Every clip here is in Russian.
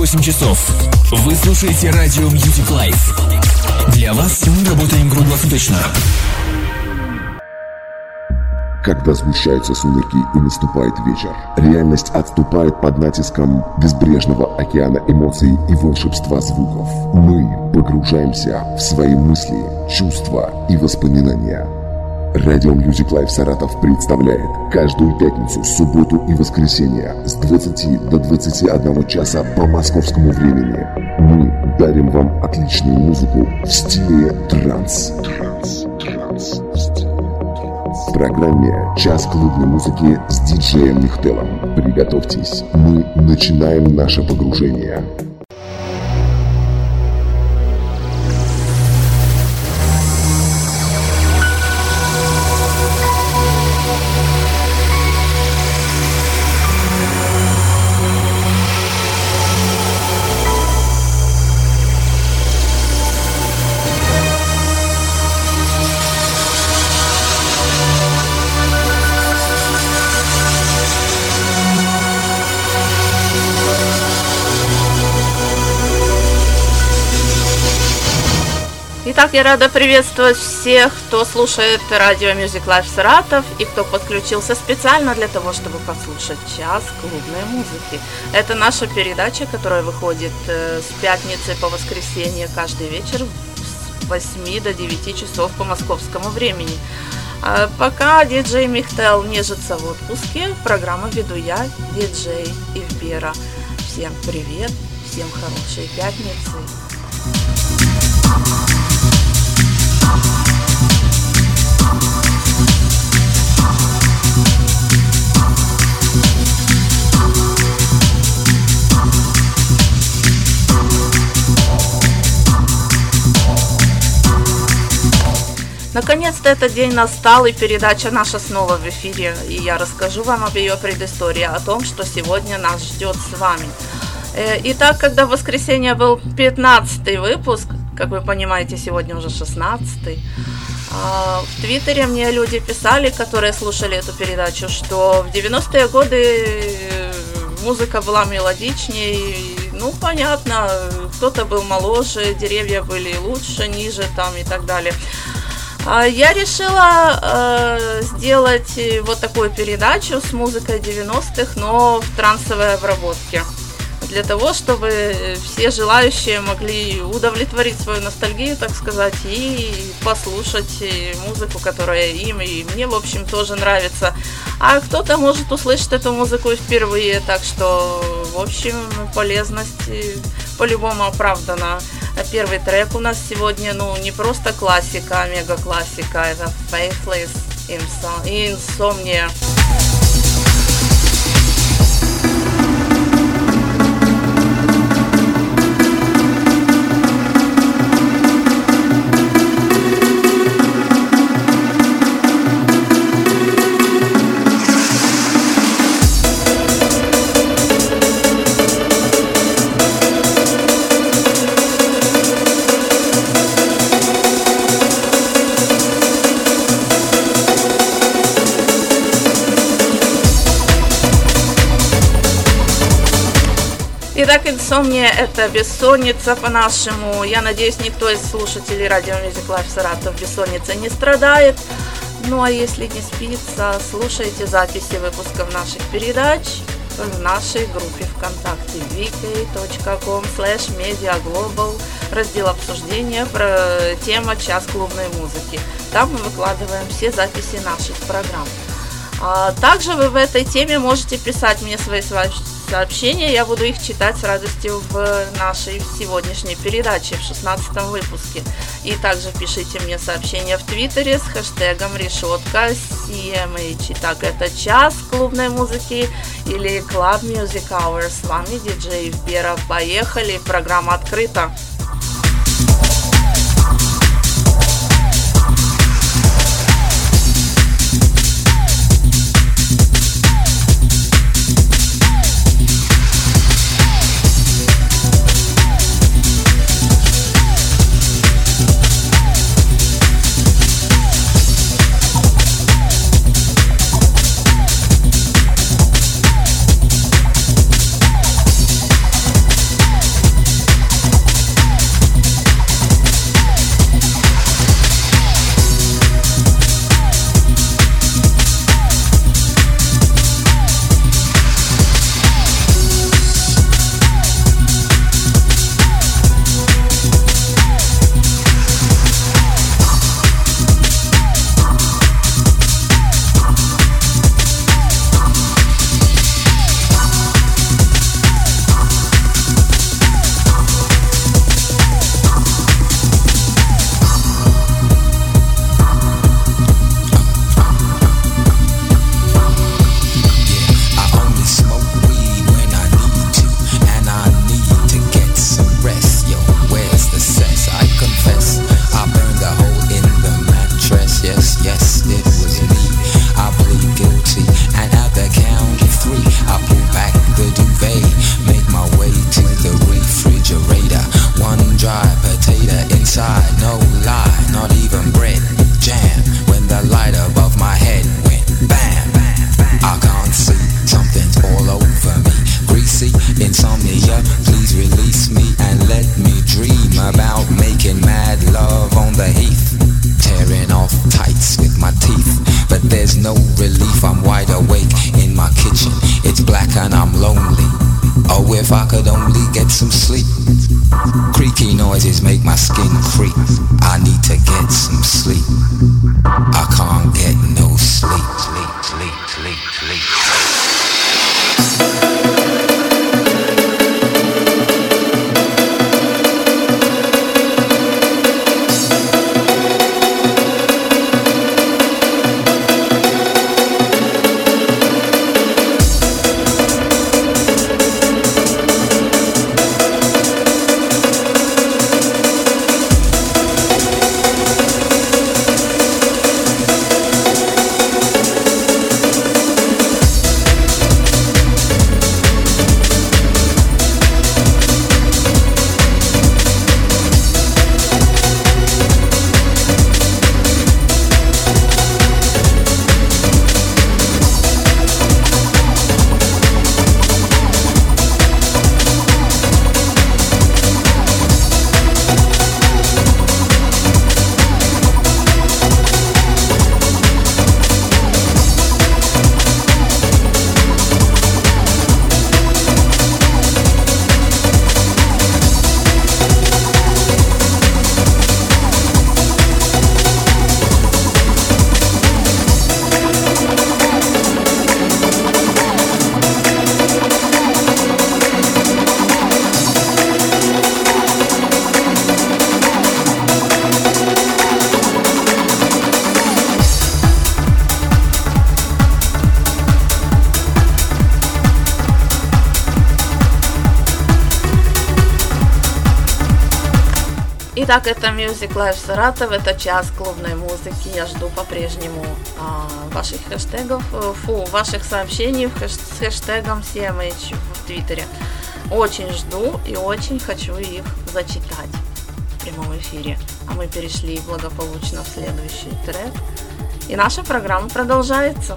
8 часов. Вы слушаете радио Music Life. Для вас мы работаем круглосуточно. Когда сгущаются сумерки и наступает вечер, реальность отступает под натиском безбрежного океана эмоций и волшебства звуков. Мы погружаемся в свои мысли, чувства и воспоминания – Радио Music Life Саратов представляет каждую пятницу, субботу и воскресенье с 20 до 21 часа по московскому времени. Мы дарим вам отличную музыку в стиле транс. Транс, транс, в программе «Час клубной музыки» с диджеем Михтелом. Приготовьтесь, мы начинаем наше погружение. Итак, я рада приветствовать всех, кто слушает радио Music Life Саратов и кто подключился специально для того, чтобы послушать час клубной музыки. Это наша передача, которая выходит э, с пятницы по воскресенье каждый вечер с 8 до 9 часов по московскому времени. А пока диджей Михтел нежится в отпуске, программу веду я, диджей Ивбера. Всем привет, всем хорошей пятницы. Наконец-то этот день настал, и передача наша снова в эфире. И я расскажу вам об ее предыстории, о том, что сегодня нас ждет с вами. Э, итак, когда в воскресенье был 15 выпуск, как вы понимаете, сегодня уже 16 а, в Твиттере мне люди писали, которые слушали эту передачу, что в 90-е годы э, музыка была мелодичнее, ну, понятно, кто-то был моложе, деревья были лучше, ниже там и так далее. А, я решила э, сделать вот такую передачу с музыкой 90-х, но в трансовой обработке. Для того, чтобы все желающие могли удовлетворить свою ностальгию, так сказать, и послушать музыку, которая им и мне, в общем, тоже нравится. А кто-то может услышать эту музыку впервые, так что, в общем, полезность по-любому оправдана. Первый трек у нас сегодня, ну, не просто классика, а мега-классика, это Faithless Insomnia. Итак, инсомния – это бессонница по-нашему. Я надеюсь, никто из слушателей радио Music Life Саратов бессонница не страдает. Ну а если не спится, слушайте записи выпусков наших передач в нашей группе ВКонтакте vk.com slash mediaglobal раздел обсуждения про тема «Час клубной музыки». Там мы выкладываем все записи наших программ. А также вы в этой теме можете писать мне свои сообщения. Я буду их читать с радостью в нашей сегодняшней передаче, в 16 выпуске. И также пишите мне сообщения в Твиттере с хэштегом решетка CMH. Итак, это час клубной музыки или Club Music Hour. С вами диджей Бера. Поехали, программа открыта. Итак, это Music Live Саратов, это час клубной музыки. Я жду по-прежнему а, ваших хэштегов, э, фу, ваших сообщений с хэштегом CMH в Твиттере. Очень жду и очень хочу их зачитать в прямом эфире. А мы перешли благополучно в следующий трек. И наша программа продолжается.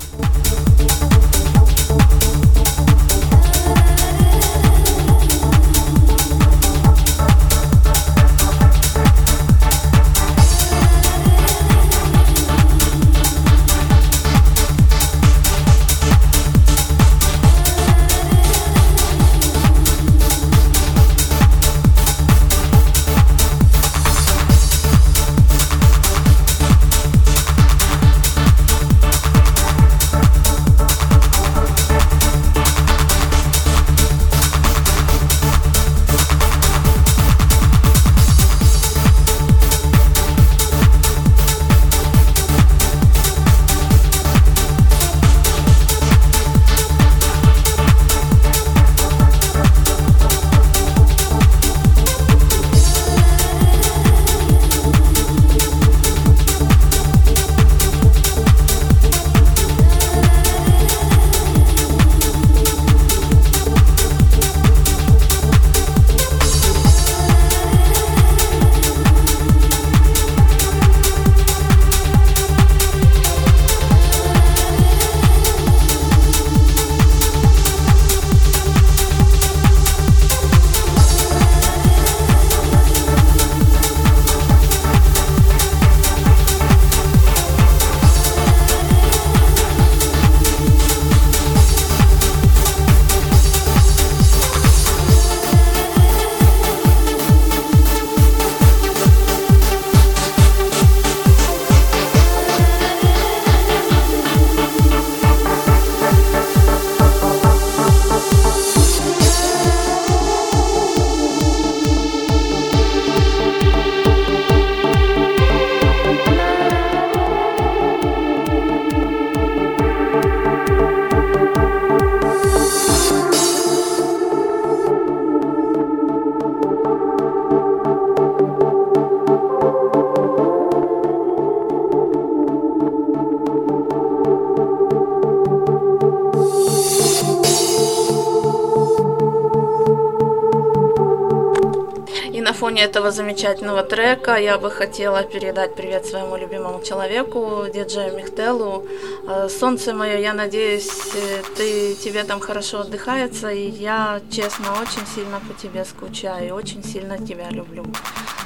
Завершение этого замечательного трека я бы хотела передать привет своему любимому человеку, диджею Михтелу. Э, Солнце мое, я надеюсь, э, ты, тебе там хорошо отдыхается, и я, честно, очень сильно по тебе скучаю, и очень сильно тебя люблю.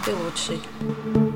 Ты лучший.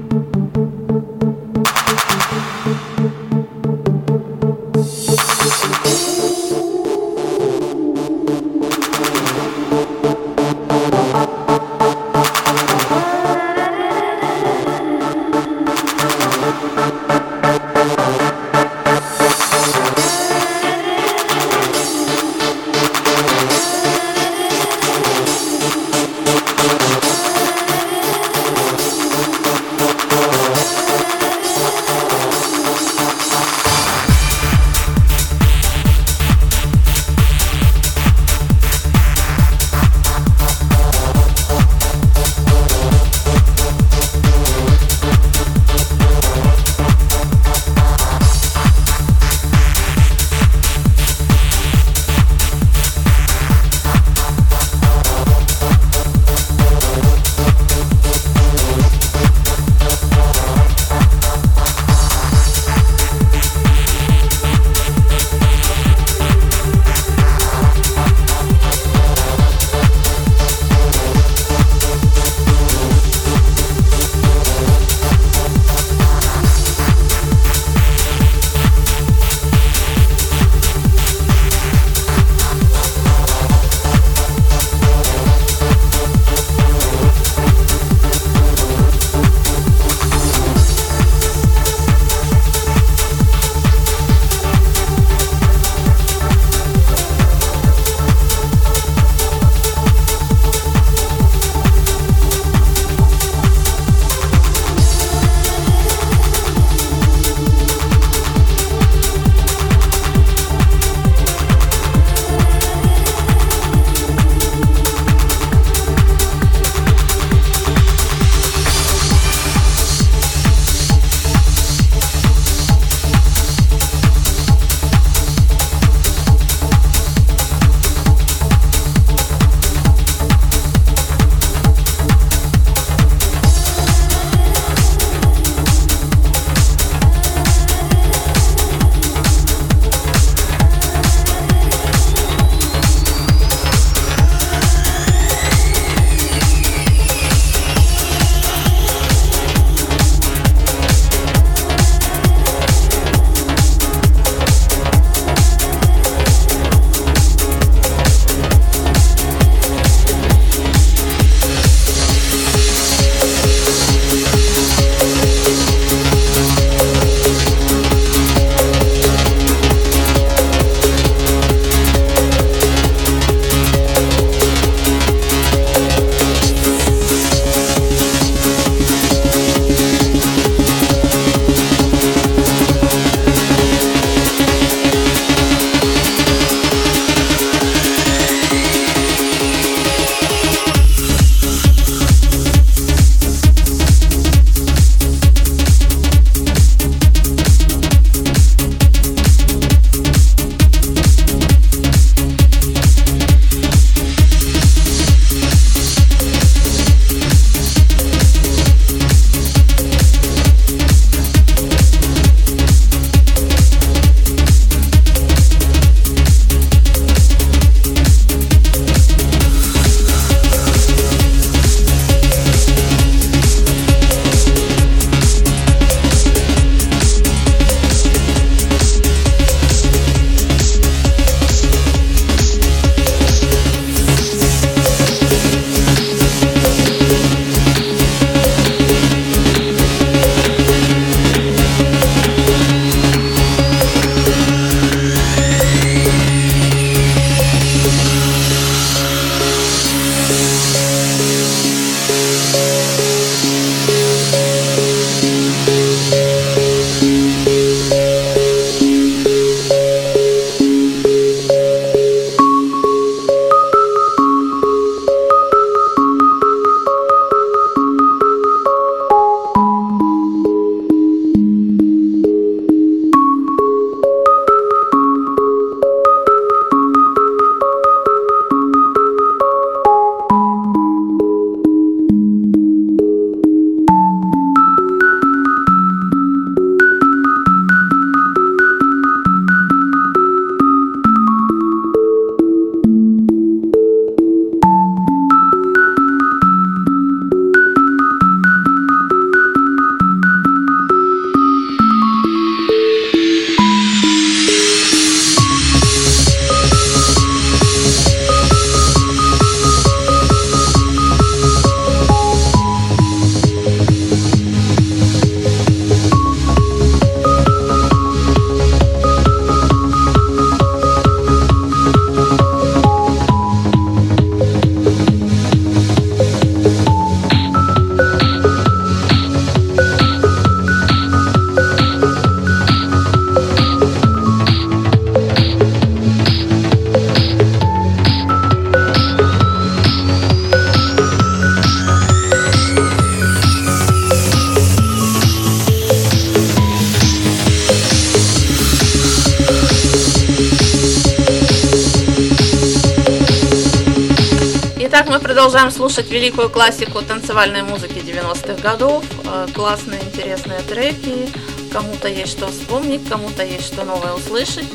Продолжаем слушать великую классику танцевальной музыки 90-х годов. Э, классные, интересные треки. Кому-то есть что вспомнить, кому-то есть что новое услышать.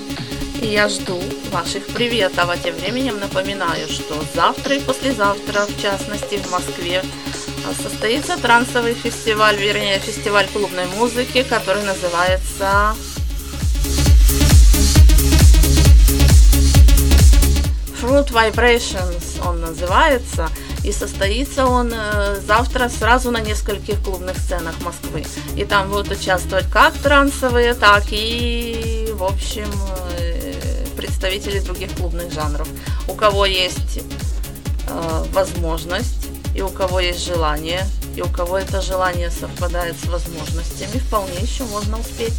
И я жду ваших приветов. А тем временем напоминаю, что завтра и послезавтра, в частности в Москве, состоится трансовый фестиваль, вернее фестиваль клубной музыки, который называется Fruit Vibrations он называется. И состоится он э, завтра сразу на нескольких клубных сценах Москвы. И там будут участвовать как трансовые, так и, в общем, э, представители других клубных жанров. У кого есть э, возможность и у кого есть желание, и у кого это желание совпадает с возможностями, вполне еще можно успеть.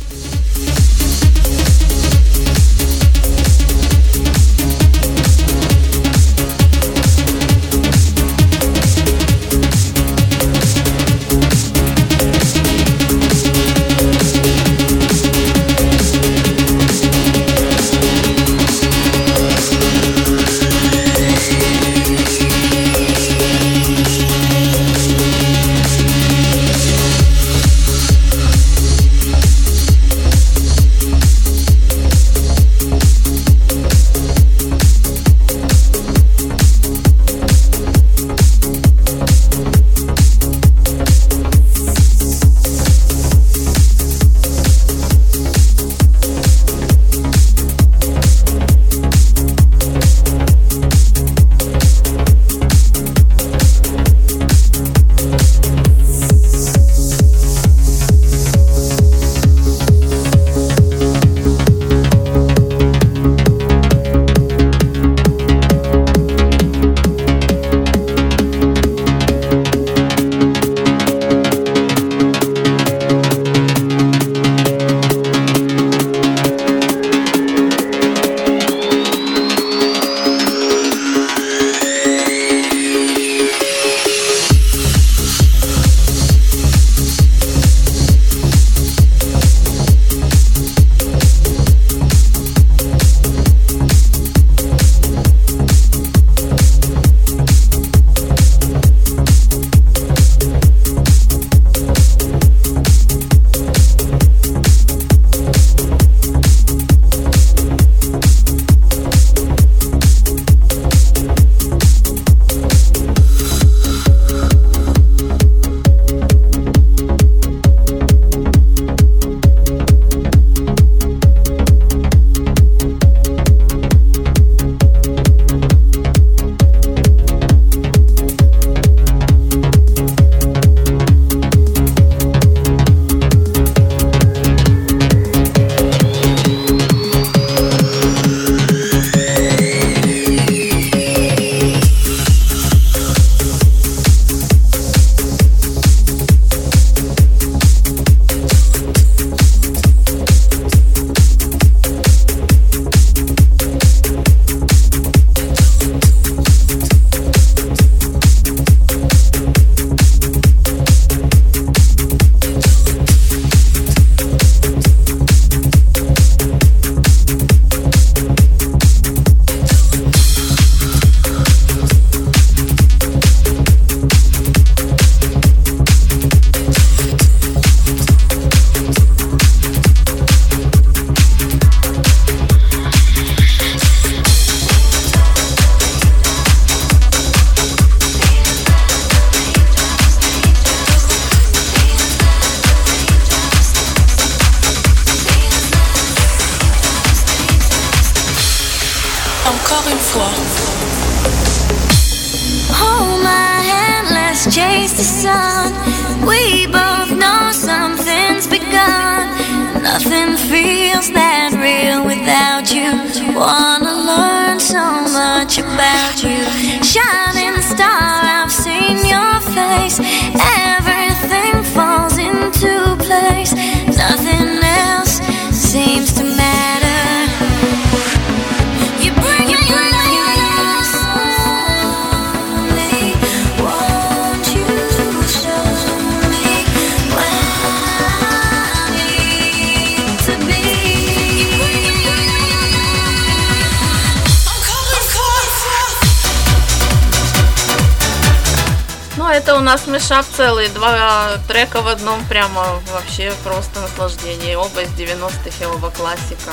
Это у нас мешап целый, два трека в одном, прямо вообще просто наслаждение. Оба из 90-х и оба классика.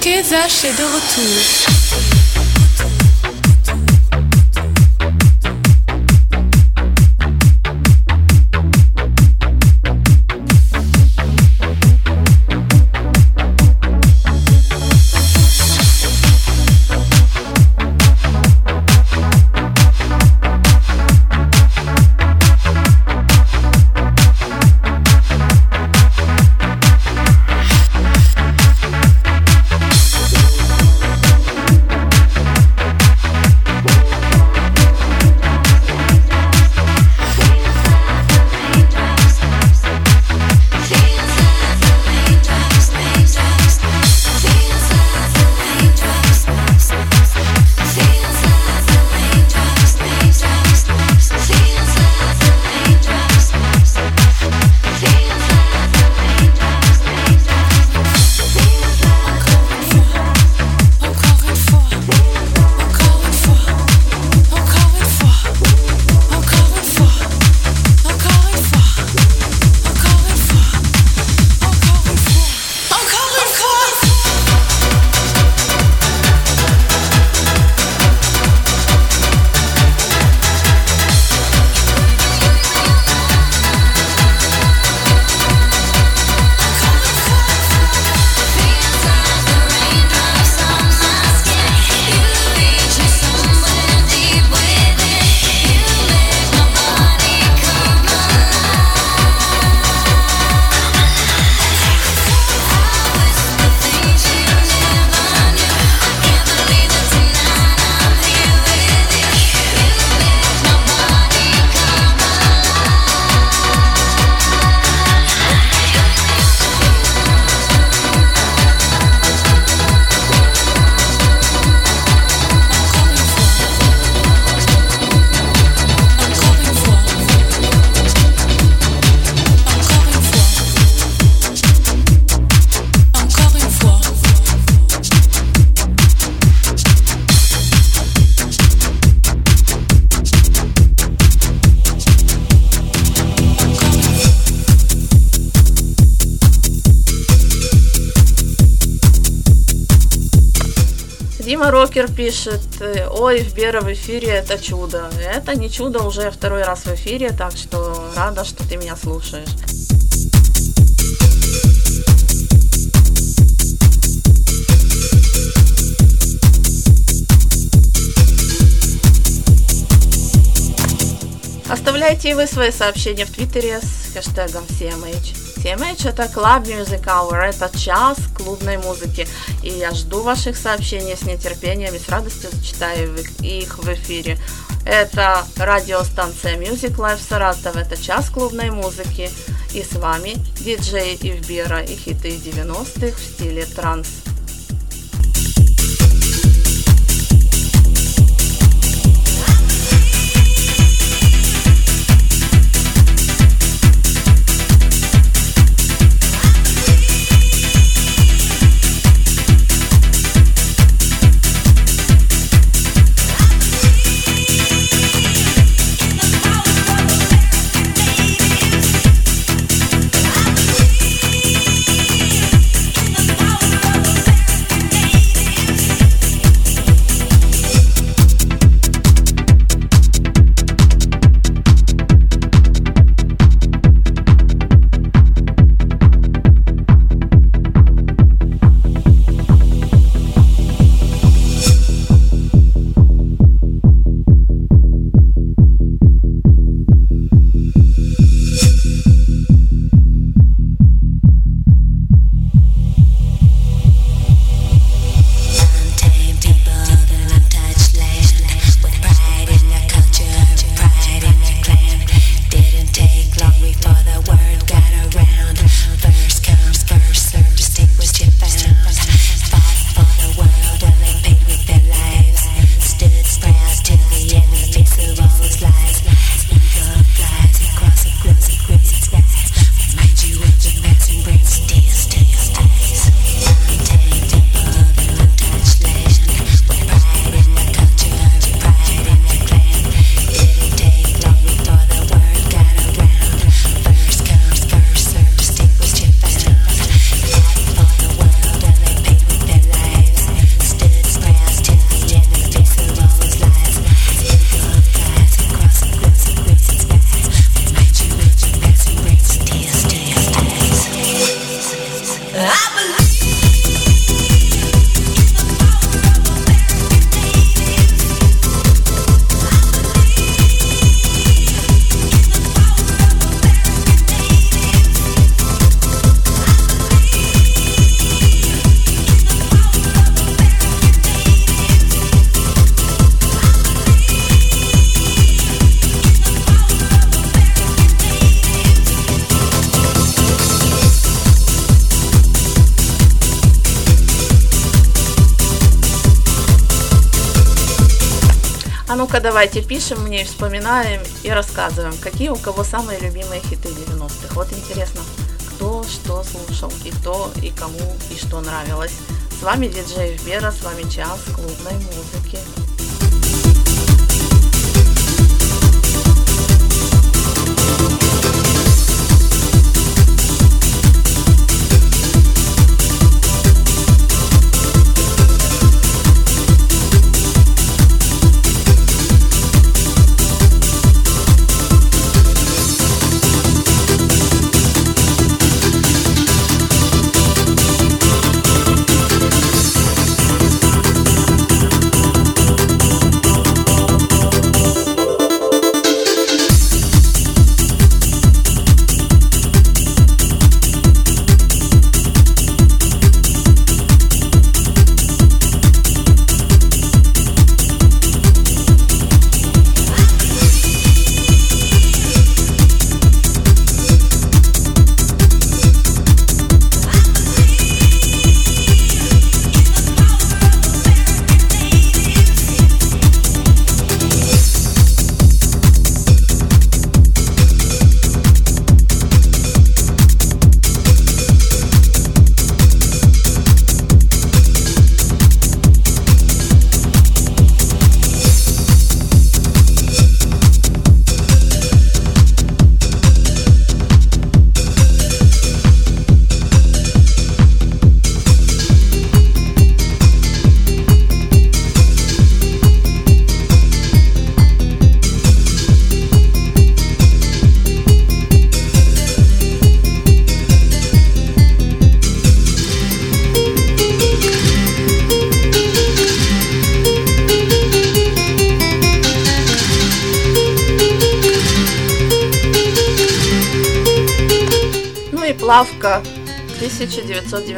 Keza chez de retour. Дима Рокер пишет, э, ой, в Бера в эфире это чудо. Это не чудо, уже второй раз в эфире, так что рада, что ты меня слушаешь. Оставляйте и вы свои сообщения в Твиттере с хэштегом CMH. CMH это Club Music Hour, это час клубной музыки. И я жду ваших сообщений с нетерпением и с радостью зачитаю их в эфире. Это радиостанция Music Life Саратов, это час клубной музыки. И с вами диджей Ивбера и хиты 90-х в стиле транс. Давайте пишем мне, вспоминаем и рассказываем, какие у кого самые любимые хиты 90-х. Вот интересно, кто что слушал, и кто, и кому, и что нравилось. С вами диджей Вера, с вами час клубной музыки.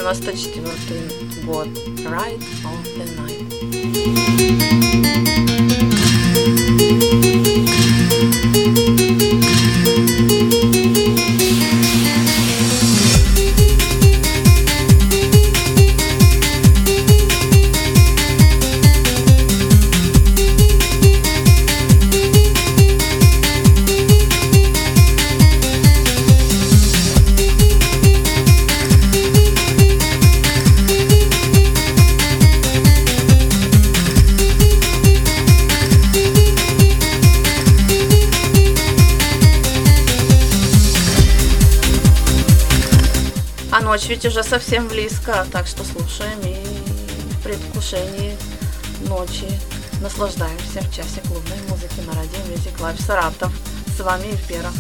1994 год. Ride of ведь уже совсем близко, так что слушаем и в предвкушении ночи наслаждаемся в часе клубной музыки на радио Music Live Саратов. С вами Эфира.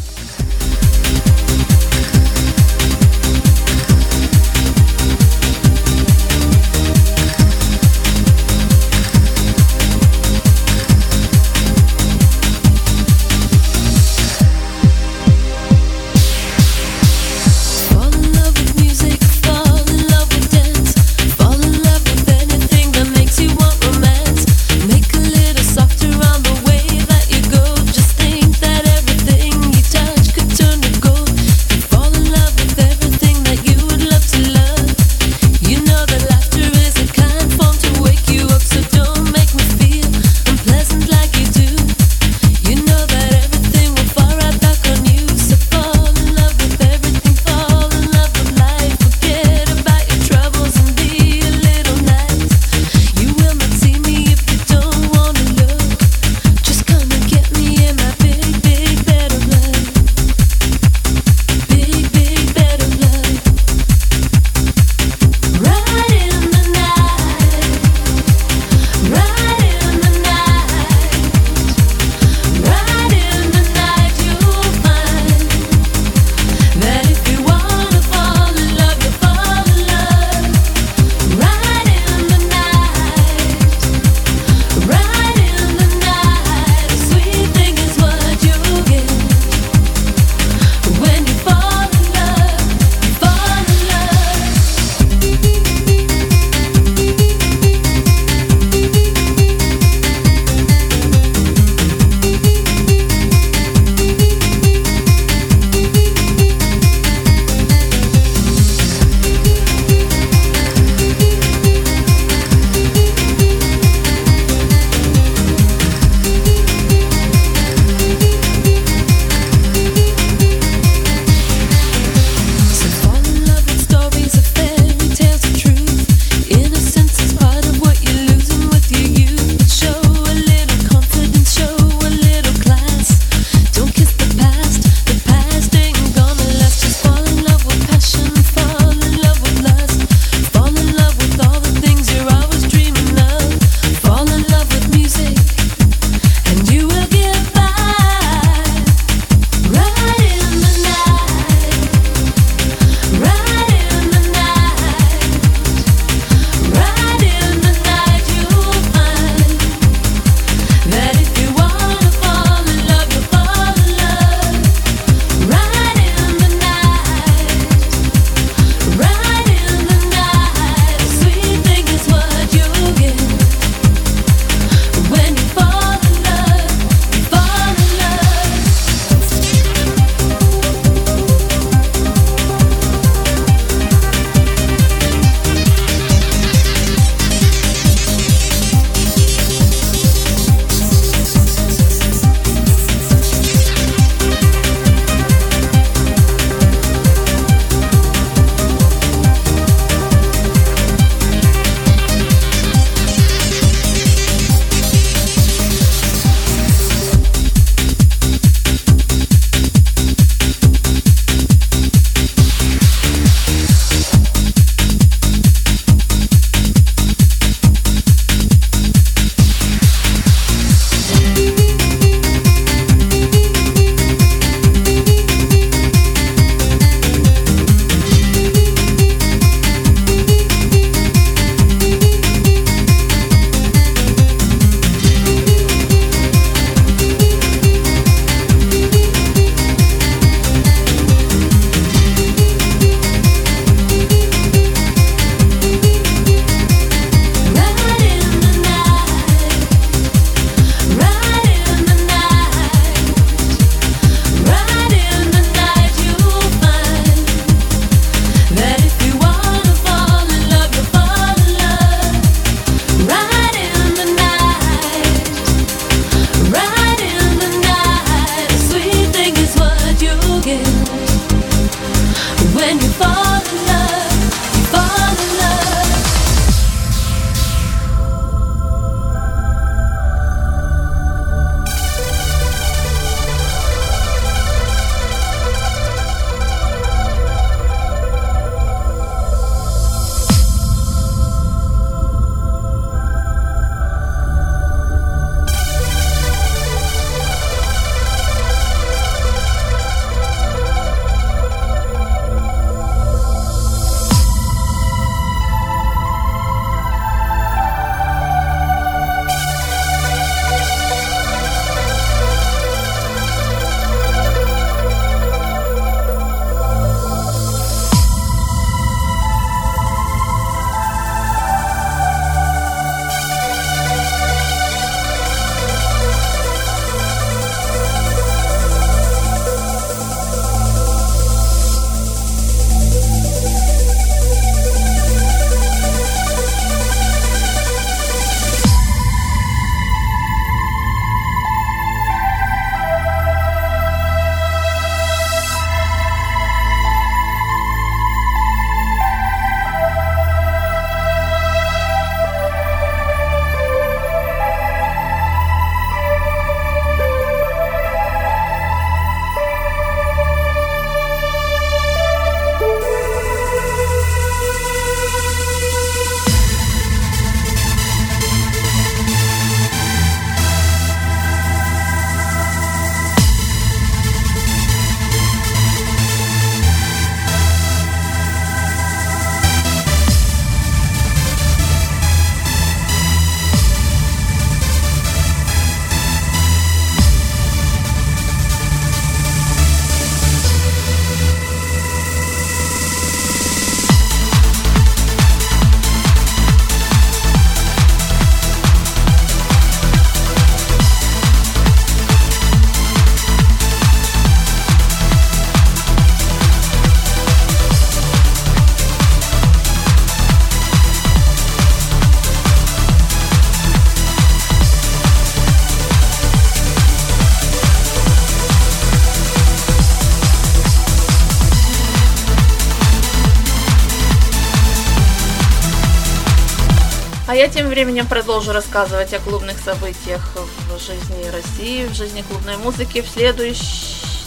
Я тем временем продолжу рассказывать о клубных событиях в жизни России, в жизни клубной музыки. В следующ...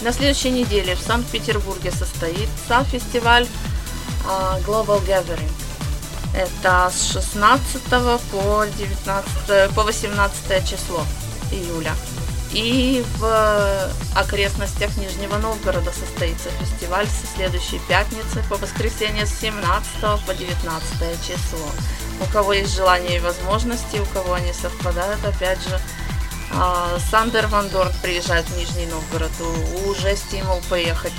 На следующей неделе в Санкт-Петербурге состоится фестиваль а, Global Gathering. Это с 16 по 19, по 18 число июля. И в окрестностях Нижнего Новгорода состоится фестиваль со следующей пятницы по воскресенье с 17 по 19 число. У кого есть желание и возможности, у кого они совпадают, опять же, а, Сандер Ван Дорн приезжает в Нижний Новгород, уже стимул поехать.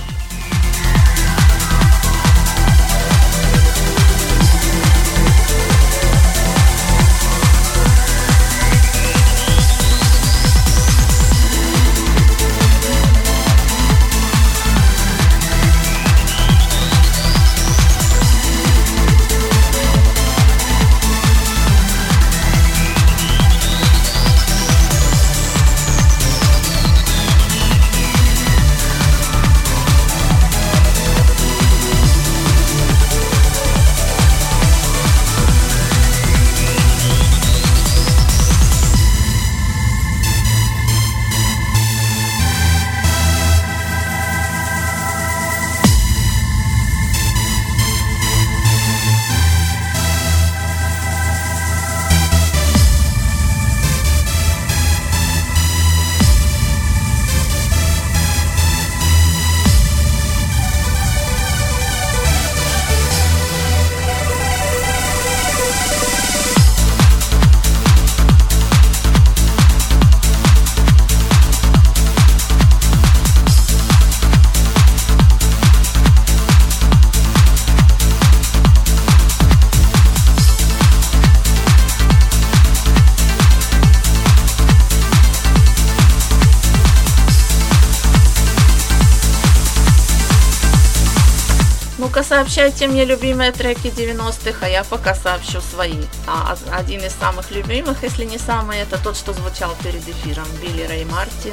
Сообщайте мне любимые треки 90-х, а я пока сообщу свои. А, од- один из самых любимых, если не самый, это тот, что звучал перед эфиром. Билли Рэй Мартин,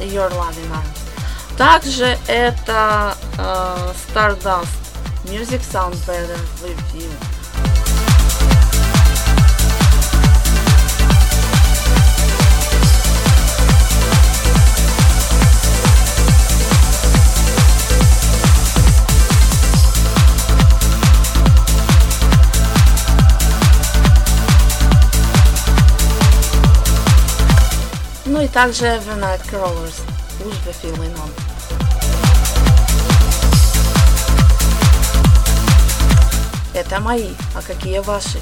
Your Loving Arms. Также это э, Stardust. Music sounds better with you. И также The. Push the feeling on. Это мои, а какие ваши?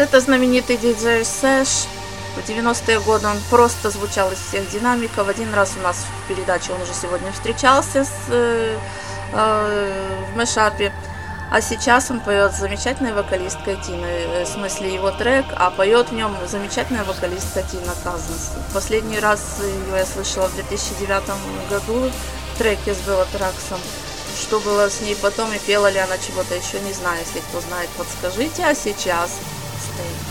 Это знаменитый диджей Сэш. В 90-е годы он просто звучал из всех динамиков. Один раз у нас в передаче он уже сегодня встречался с, э, э, в Мэшапе. А сейчас он поет с замечательной вокалисткой Тиной, э, в смысле его трек, а поет в нем замечательная вокалистка Тина Казанс. Последний раз ее я слышала в 2009 году в треке с Белотраксом. Что было с ней потом и пела ли она чего-то еще, не знаю. Если кто знает, подскажите. А сейчас birthday.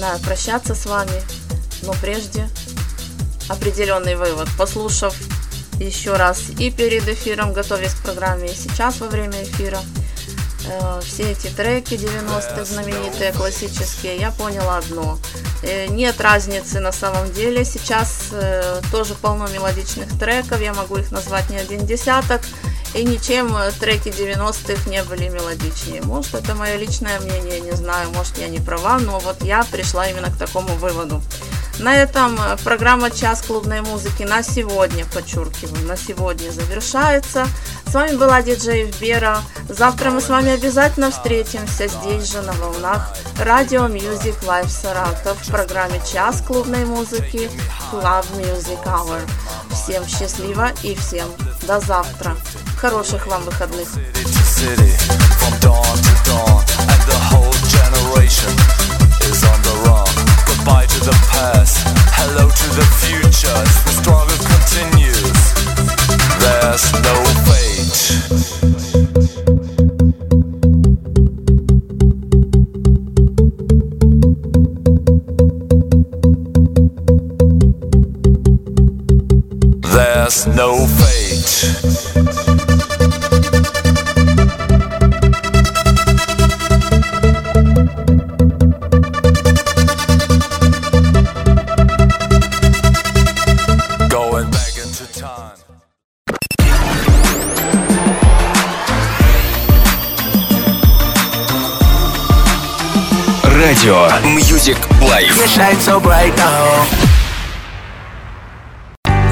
Начинаю прощаться с вами. Но прежде определенный вывод. Послушав еще раз и перед эфиром, готовясь к программе, и сейчас во время эфира, э, все эти треки 90-х знаменитые, классические, я поняла одно. Э, нет разницы на самом деле. Сейчас э, тоже полно мелодичных треков, я могу их назвать не один десяток. И ничем э, треки 90-х не были мелодичнее. Может, это мое личное мнение, не знаю, может, я не права, но вот я пришла именно к такому выводу. На этом э, программа «Час клубной музыки» на сегодня, подчеркиваю, на сегодня завершается. С вами была диджей Бера. Завтра мы с вами обязательно встретимся здесь же на волнах Радио Music Live Саратов в программе «Час клубной музыки» Club Music Hour. Всем счастливо и всем до завтра. Хороших вам выходных. city from dawn There's no fate. Going back into time. Радио Music Life. shine so bright now.